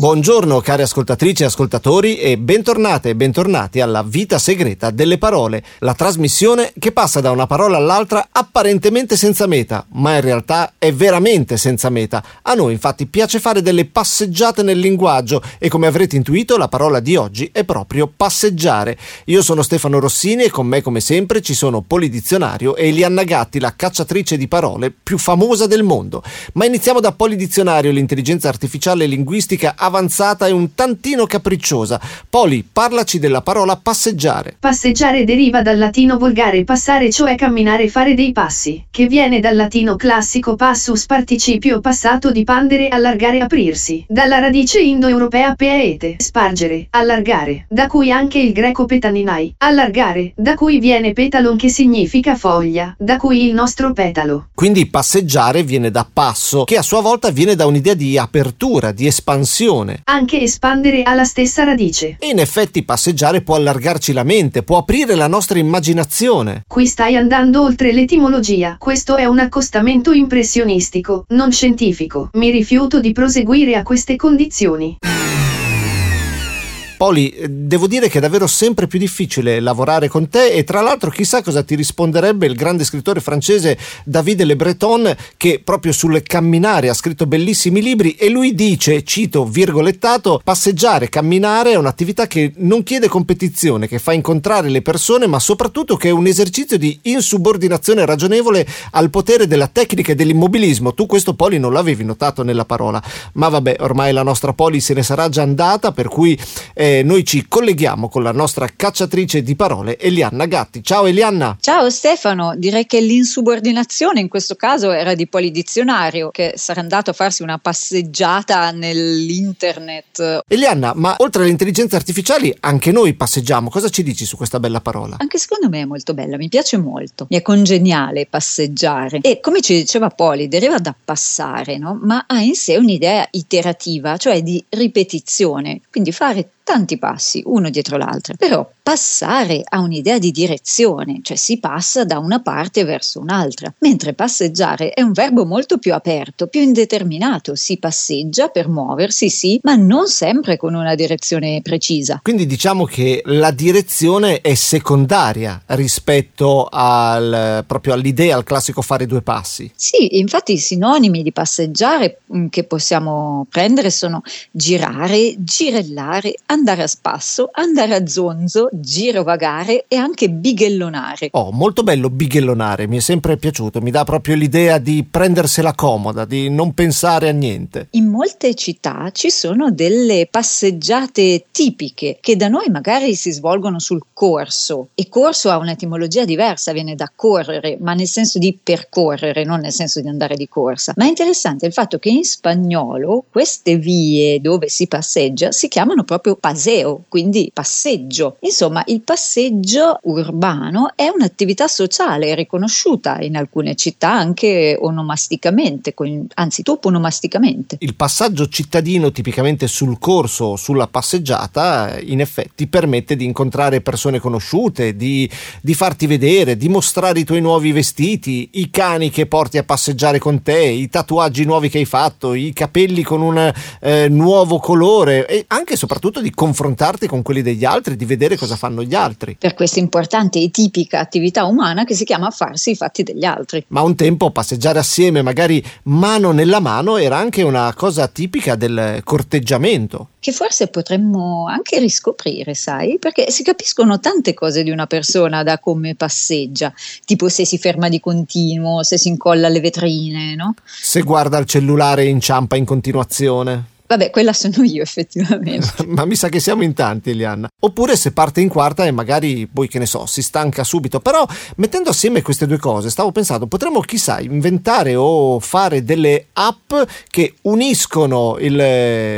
Buongiorno cari ascoltatrici e ascoltatori e bentornate e bentornati alla Vita Segreta delle Parole, la trasmissione che passa da una parola all'altra apparentemente senza meta, ma in realtà è veramente senza meta. A noi infatti piace fare delle passeggiate nel linguaggio e come avrete intuito la parola di oggi è proprio passeggiare. Io sono Stefano Rossini e con me come sempre ci sono Polidizionario e Elianna Gatti, la cacciatrice di parole più famosa del mondo. Ma iniziamo da Polidizionario, l'intelligenza artificiale linguistica avanzata e un tantino capricciosa. Poli, parlaci della parola passeggiare. Passeggiare deriva dal latino volgare passare, cioè camminare fare dei passi, che viene dal latino classico passus participio passato di pandere allargare aprirsi, dalla radice indoeuropea peaete, spargere, allargare, da cui anche il greco petaninai, allargare, da cui viene petalon che significa foglia, da cui il nostro petalo. Quindi passeggiare viene da passo, che a sua volta viene da un'idea di apertura, di espansione. Anche espandere ha la stessa radice. E in effetti passeggiare può allargarci la mente, può aprire la nostra immaginazione. Qui stai andando oltre l'etimologia, questo è un accostamento impressionistico, non scientifico. Mi rifiuto di proseguire a queste condizioni. Poli, eh, devo dire che è davvero sempre più difficile lavorare con te e tra l'altro chissà cosa ti risponderebbe il grande scrittore francese David Le Breton che proprio sul camminare ha scritto bellissimi libri e lui dice, cito virgolettato, passeggiare, camminare è un'attività che non chiede competizione, che fa incontrare le persone ma soprattutto che è un esercizio di insubordinazione ragionevole al potere della tecnica e dell'immobilismo. Tu questo Poli non l'avevi notato nella parola, ma vabbè, ormai la nostra Poli se ne sarà già andata per cui... Eh, noi ci colleghiamo con la nostra cacciatrice di parole Elianna Gatti. Ciao Elianna. Ciao Stefano, direi che l'insubordinazione in questo caso era di Polidizionario che sarà andato a farsi una passeggiata nell'internet. Elianna, ma oltre alle intelligenze artificiali anche noi passeggiamo. Cosa ci dici su questa bella parola? Anche secondo me è molto bella, mi piace molto. Mi è congeniale passeggiare. E come ci diceva Poli, deriva da passare, no? ma ha in sé un'idea iterativa, cioè di ripetizione. Quindi fare tanti passi uno dietro l'altro, però passare ha un'idea di direzione, cioè si passa da una parte verso un'altra, mentre passeggiare è un verbo molto più aperto, più indeterminato, si passeggia per muoversi, sì, ma non sempre con una direzione precisa. Quindi diciamo che la direzione è secondaria rispetto al, proprio all'idea, al classico fare due passi. Sì, infatti i sinonimi di passeggiare mm, che possiamo prendere sono girare, girellare, andare a spasso, andare a zonzo, girovagare e anche bighellonare. Oh, molto bello bighellonare, mi è sempre piaciuto, mi dà proprio l'idea di prendersela comoda, di non pensare a niente. In molte città ci sono delle passeggiate tipiche che da noi magari si svolgono sul corso e corso ha un'etimologia diversa, viene da correre, ma nel senso di percorrere, non nel senso di andare di corsa. Ma è interessante il fatto che in spagnolo queste vie dove si passeggia si chiamano proprio paseo, quindi passeggio. Insomma, il passeggio urbano è un'attività sociale riconosciuta in alcune città anche onomasticamente, anzi toponomasticamente. Il passaggio cittadino tipicamente sul corso o sulla passeggiata in effetti permette di incontrare persone conosciute, di, di farti vedere, di mostrare i tuoi nuovi vestiti, i cani che porti a passeggiare con te, i tatuaggi nuovi che hai fatto, i capelli con un eh, nuovo colore e anche e soprattutto di confrontarti con quelli degli altri, di vedere cosa fanno gli altri. Per questa importante e tipica attività umana che si chiama farsi i fatti degli altri. Ma un tempo passeggiare assieme, magari mano nella mano, era anche una cosa tipica del corteggiamento che forse potremmo anche riscoprire, sai? Perché si capiscono tante cose di una persona da come passeggia, tipo se si ferma di continuo, se si incolla le vetrine, no? Se guarda il cellulare e inciampa in continuazione. Vabbè, quella sono io effettivamente. Ma mi sa che siamo in tanti, Elianna. Oppure se parte in quarta e magari poi che ne so, si stanca subito. Però mettendo assieme queste due cose, stavo pensando, potremmo chissà inventare o fare delle app che uniscono il,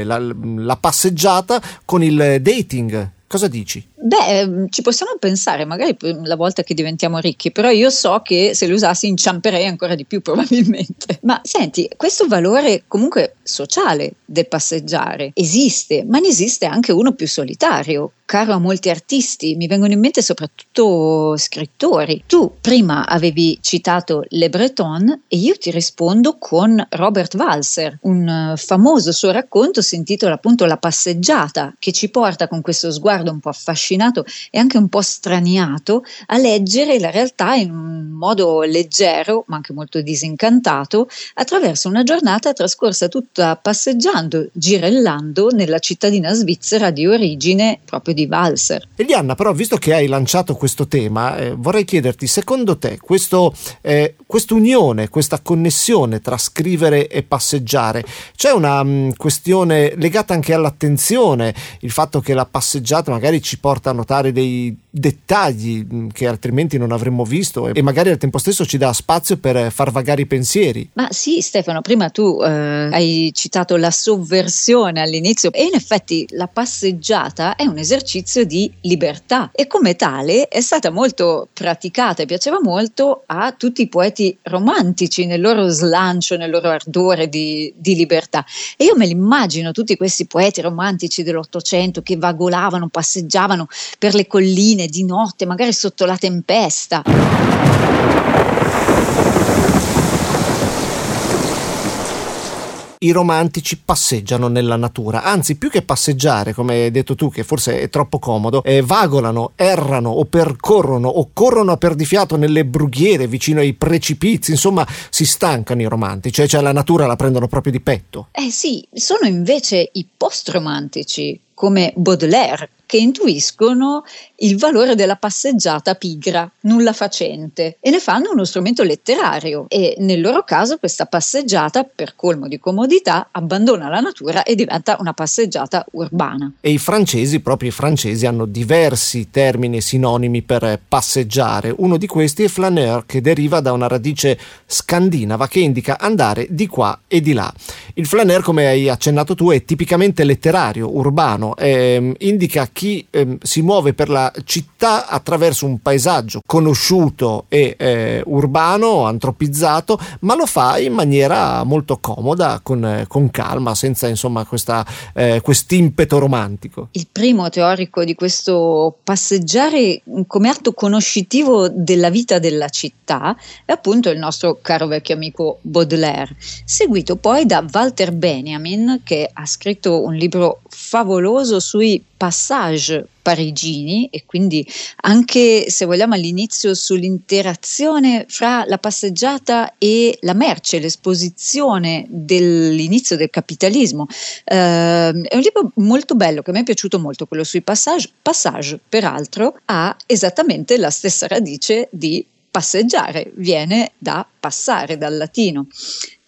la, la passeggiata con il dating. Cosa dici? Beh, ehm, ci possiamo pensare, magari la volta che diventiamo ricchi, però io so che se li usassi inciamperei ancora di più probabilmente. Ma senti, questo valore comunque sociale del passeggiare esiste, ma ne esiste anche uno più solitario, caro a molti artisti, mi vengono in mente soprattutto scrittori. Tu prima avevi citato Le Breton e io ti rispondo con Robert Walser, un famoso suo racconto si intitola appunto La passeggiata, che ci porta con questo sguardo un po' affascinato e anche un po' straniato a leggere la realtà in un modo leggero, ma anche molto disincantato, attraverso una giornata trascorsa tutta passeggiando, girellando nella cittadina svizzera di origine proprio di valzer. Elianna, però, visto che hai lanciato questo tema, eh, vorrei chiederti, secondo te, questo, eh, quest'unione, questa connessione tra scrivere e passeggiare, c'è una mh, mm, questione legata anche all'attenzione, il fatto che la passeggiata magari ci porta a notare dei dettagli mm, che altrimenti non avremmo visto e, magari al tempo stesso ci dà spazio per far vagare i pensieri. Ma sì, Stefano, prima tu eh, hai citato la sovversione all'inizio e in effetti la passeggiata è un esercizio di libertà e come tale è stata molto praticata e piaceva molto a tutti i poeti romantici nel loro slancio, nel loro ardore di, di libertà. E io me li immagino tutti questi poeti romantici dell'Ottocento che vagolavano, passeggiavano per le colline di notte, magari sotto la tempesta. i romantici passeggiano nella natura, anzi più che passeggiare, come hai detto tu, che forse è troppo comodo, eh, vagolano, errano o percorrono o corrono a perdifiato nelle brughiere vicino ai precipizi, insomma si stancano i romantici, cioè la natura la prendono proprio di petto. Eh sì, sono invece i post-romantici come Baudelaire, che intuiscono il valore della passeggiata pigra, nulla facente, e ne fanno uno strumento letterario. E nel loro caso questa passeggiata, per colmo di comodità, abbandona la natura e diventa una passeggiata urbana. E i francesi, proprio i francesi, hanno diversi termini sinonimi per passeggiare. Uno di questi è flaneur, che deriva da una radice scandinava che indica andare di qua e di là. Il flaneur, come hai accennato tu, è tipicamente letterario, urbano, ehm, indica chi chi eh, si muove per la città attraverso un paesaggio conosciuto e eh, urbano, antropizzato, ma lo fa in maniera molto comoda, con, con calma, senza insomma questa, eh, quest'impeto romantico. Il primo teorico di questo passeggiare come atto conoscitivo della vita della città è appunto il nostro caro vecchio amico Baudelaire, seguito poi da Walter Benjamin che ha scritto un libro favoloso sui passage parigini e quindi anche se vogliamo all'inizio sull'interazione fra la passeggiata e la merce, l'esposizione dell'inizio del capitalismo. Eh, è un libro molto bello che me è piaciuto molto, quello sui passage. Passage, peraltro, ha esattamente la stessa radice di passeggiare, viene da passare dal latino.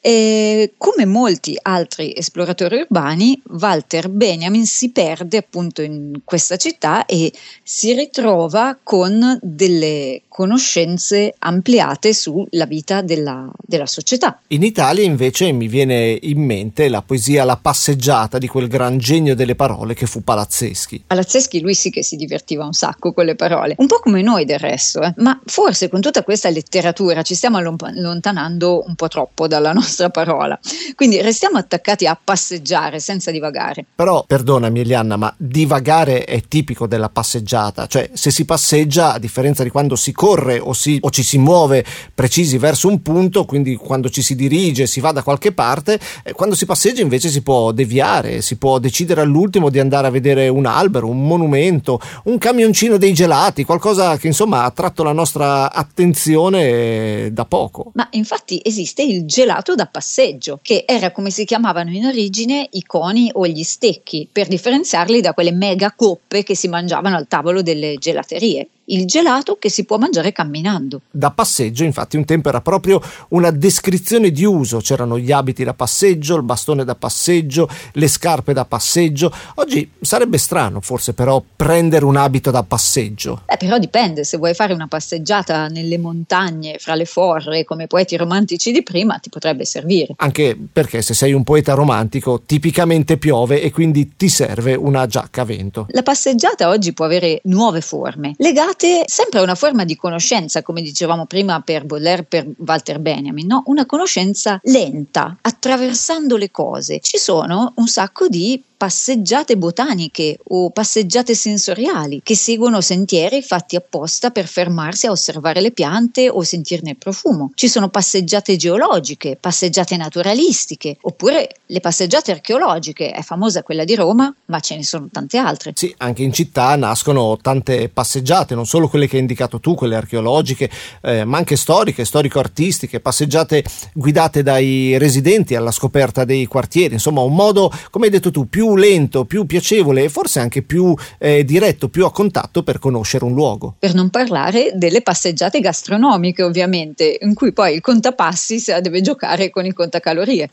E come molti altri esploratori urbani, Walter Benjamin si perde appunto in questa città e si ritrova con delle conoscenze ampliate sulla vita della, della società. In Italia invece mi viene in mente la poesia La passeggiata di quel gran genio delle parole che fu Palazzeschi. Palazzeschi lui sì che si divertiva un sacco con le parole, un po' come noi del resto, eh? ma forse con tutta questa letteratura ci stiamo allontanando un po' troppo dalla nostra nostra parola. Quindi restiamo attaccati a passeggiare senza divagare. Però, perdonami Elianna, ma divagare è tipico della passeggiata, cioè se si passeggia, a differenza di quando si corre o, si, o ci si muove precisi verso un punto, quindi quando ci si dirige, si va da qualche parte, eh, quando si passeggia invece si può deviare, si può decidere all'ultimo di andare a vedere un albero, un monumento, un camioncino dei gelati, qualcosa che insomma ha attratto la nostra attenzione da poco. Ma infatti esiste il gelato da da passeggio, che era come si chiamavano in origine i coni o gli stecchi, per differenziarli da quelle mega coppe che si mangiavano al tavolo delle gelaterie. Il gelato che si può mangiare camminando. Da passeggio, infatti, un tempo era proprio una descrizione di uso, c'erano gli abiti da passeggio, il bastone da passeggio, le scarpe da passeggio. Oggi sarebbe strano forse però prendere un abito da passeggio. Beh, però dipende, se vuoi fare una passeggiata nelle montagne, fra le forre, come poeti romantici di prima, ti potrebbe servire. Anche perché se sei un poeta romantico, tipicamente piove e quindi ti serve una giacca a vento. La passeggiata oggi può avere nuove forme, legate sempre a una forma di conoscenza, come dicevamo prima per Baudelaire, per Walter Benjamin, no? una conoscenza lenta, attraversando le cose. Ci sono un sacco di passeggiate botaniche o passeggiate sensoriali che seguono sentieri fatti apposta per fermarsi a osservare le piante o sentirne il profumo. Ci sono passeggiate geologiche, passeggiate naturalistiche, oppure le passeggiate archeologiche. È famosa quella di Roma, ma ce ne sono tante altre. Sì, anche in città nascono tante passeggiate, non solo quelle che hai indicato tu, quelle archeologiche, eh, ma anche storiche, storico-artistiche, passeggiate guidate dai residenti alla scoperta dei quartieri, insomma un modo, come hai detto tu, più lento, più piacevole e forse anche più eh, diretto, più a contatto per conoscere un luogo. Per non parlare delle passeggiate gastronomiche, ovviamente, in cui poi il contapassi se la deve giocare con il contacalorie.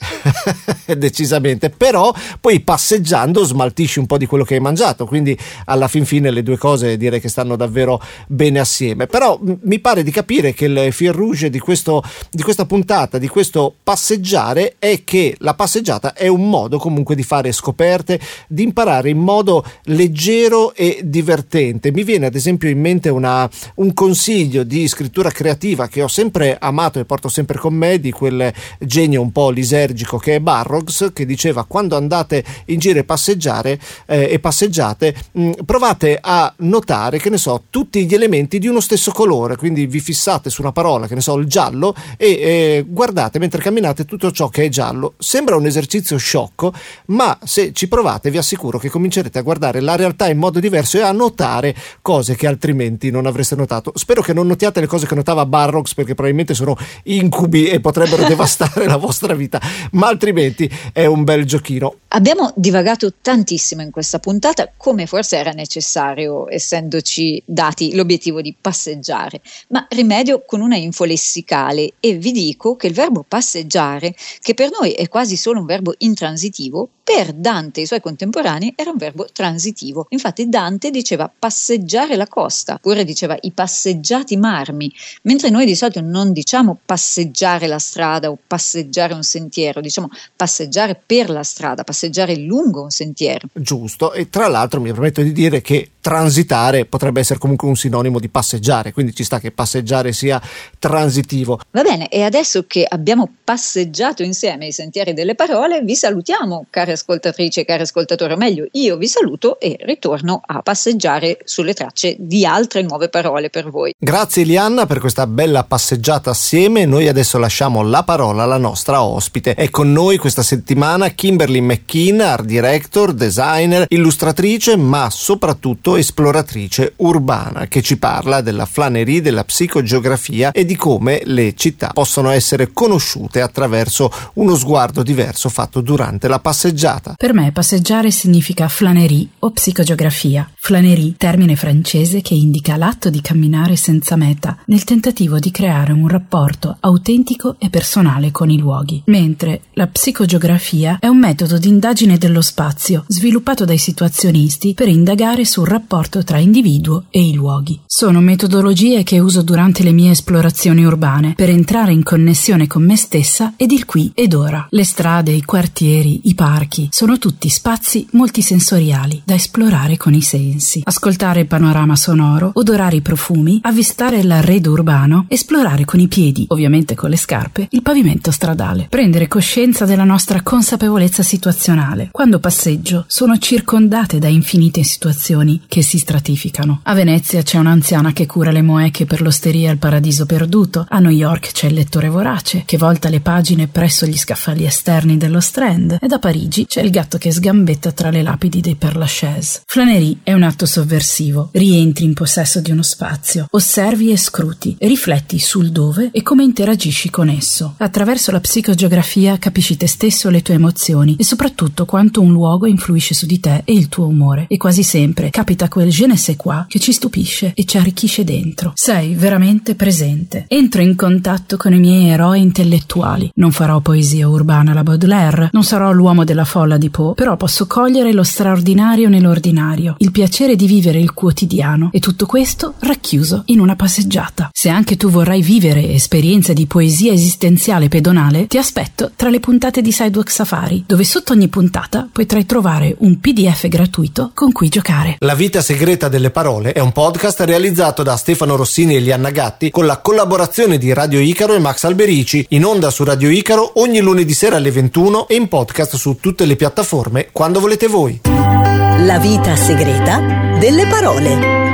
Decisamente, però poi passeggiando smaltisci un po' di quello che hai mangiato, quindi alla fin fine le due cose direi che stanno davvero bene assieme. Però mi pare di capire che il fil rouge di, questo, di questa puntata, di questo passeggiare, è che la passeggiata è un modo comunque di fare scoperte divertente, di imparare in modo leggero e divertente. Mi viene ad esempio in mente una, un consiglio di scrittura creativa che ho sempre amato e porto sempre con me, di quel genio un po' lisergico che è Barrocks, che diceva quando andate in giro e passeggiare eh, e passeggiate, mh, mm, provate a notare, che ne so, tutti gli elementi di uno stesso colore, quindi vi fissate su una parola, che ne so, il giallo, e eh, guardate mentre camminate tutto ciò che è giallo. Sembra un esercizio sciocco, ma se ci provate vi assicuro che comincerete a guardare la realtà in modo diverso e a notare cose che altrimenti non avreste notato. Spero che non notiate le cose che notava Barrocks perché probabilmente sono incubi e potrebbero devastare la vostra vita, ma altrimenti è un bel giochino. Abbiamo divagato tantissimo in questa puntata, come forse era necessario, essendoci dati l'obiettivo di passeggiare, ma rimedio con una info lessicale e vi dico che il verbo passeggiare, che per noi è quasi solo un verbo intransitivo, per Dante i suoi contemporanei era un verbo transitivo. Infatti Dante diceva passeggiare la costa, oppure diceva i passeggiati marmi, mentre noi di solito non diciamo passeggiare la strada o passeggiare un sentiero, diciamo passeggiare per la strada, passeggiare lungo un sentiero. Giusto, e tra l'altro mi permetto di dire che transitare potrebbe essere comunque un sinonimo di passeggiare, quindi ci sta che passeggiare sia transitivo. Va bene, e adesso che abbiamo passeggiato insieme i sentieri delle parole, vi salutiamo, cari ascoltatrici e cari ascoltatori, o meglio, io vi saluto e ritorno a passeggiare sulle tracce di altre nuove parole per voi. Grazie Lianna per questa bella passeggiata assieme, noi adesso lasciamo la parola alla nostra ospite. È con noi questa settimana Kimberly McKean, art director, designer, illustratrice, ma soprattutto esploratrice urbana che ci parla della flanerie, della psicogeografia e di come le città possono essere conosciute attraverso uno sguardo diverso fatto durante la passeggiata. Per me passeggiare significa flanerie o psicogeografia. Flanerie, termine francese che indica l'atto di camminare senza meta, nel tentativo di creare un rapporto autentico e personale con i luoghi, mentre la psicogeografia è un metodo di indagine dello spazio sviluppato dai situazionisti per indagare sul rapporto tra individuo e i luoghi. Sono metodologie che uso durante le mie esplorazioni urbane per entrare in connessione con me stessa ed il qui ed ora. Le strade, i quartieri, i parchi sono tutti spazi multisensoriali da esplorare con i sensi. Ascoltare il panorama sonoro, odorare i profumi, avvistare l'arredo urbano, esplorare con i piedi, ovviamente con le scarpe, il pavimento stradale. Prendere coscienza della nostra consapevolezza situazionale. Quando passeggio sono circondate da infinite situazioni che si stratificano. A Venezia c'è un'anziana che cura le moeche per l'osteria al paradiso perduto, a New York c'è il lettore vorace che volta le pagine presso gli scaffali esterni dello Strand ed a Parigi c'è il gatto che sgambetta tra le lapidi dei Père Lachaise. Flanery è un atto sovversivo. Rientri in possesso di uno spazio, osservi e scruti, rifletti sul dove e come interagisci con esso. Attraverso la psicogeografia capisci te stesso, le tue emozioni e soprattutto quanto un luogo influisce su di te e il tuo umore. E quasi sempre capita quel je ne sais quoi che ci stupisce e ci arricchisce dentro. Sei veramente presente. Entro in contatto con i miei eroi intellettuali. Non farò poesia urbana alla Baudelaire, non sarò l'uomo della folla di Poe, però posso cogliere lo straordinario nell'ordinario, il piacere di vivere il quotidiano e tutto questo racchiuso in una passeggiata. Se anche tu vorrai vivere esperienze di poesia esistenziale pedonale, ti aspetto tra le puntate di Sidewalk Safari, dove sotto ogni puntata potrai trovare un PDF gratuito con cui giocare. La vita segreta delle parole è un podcast realizzato da Stefano Rossini e Lianna Gatti con la collaborazione di Radio Icaro e Max Alberici, in onda su Radio Icaro ogni lunedì sera alle 21 e in podcast su tutte le piattaforme quando volete voi. La vita segreta delle parole.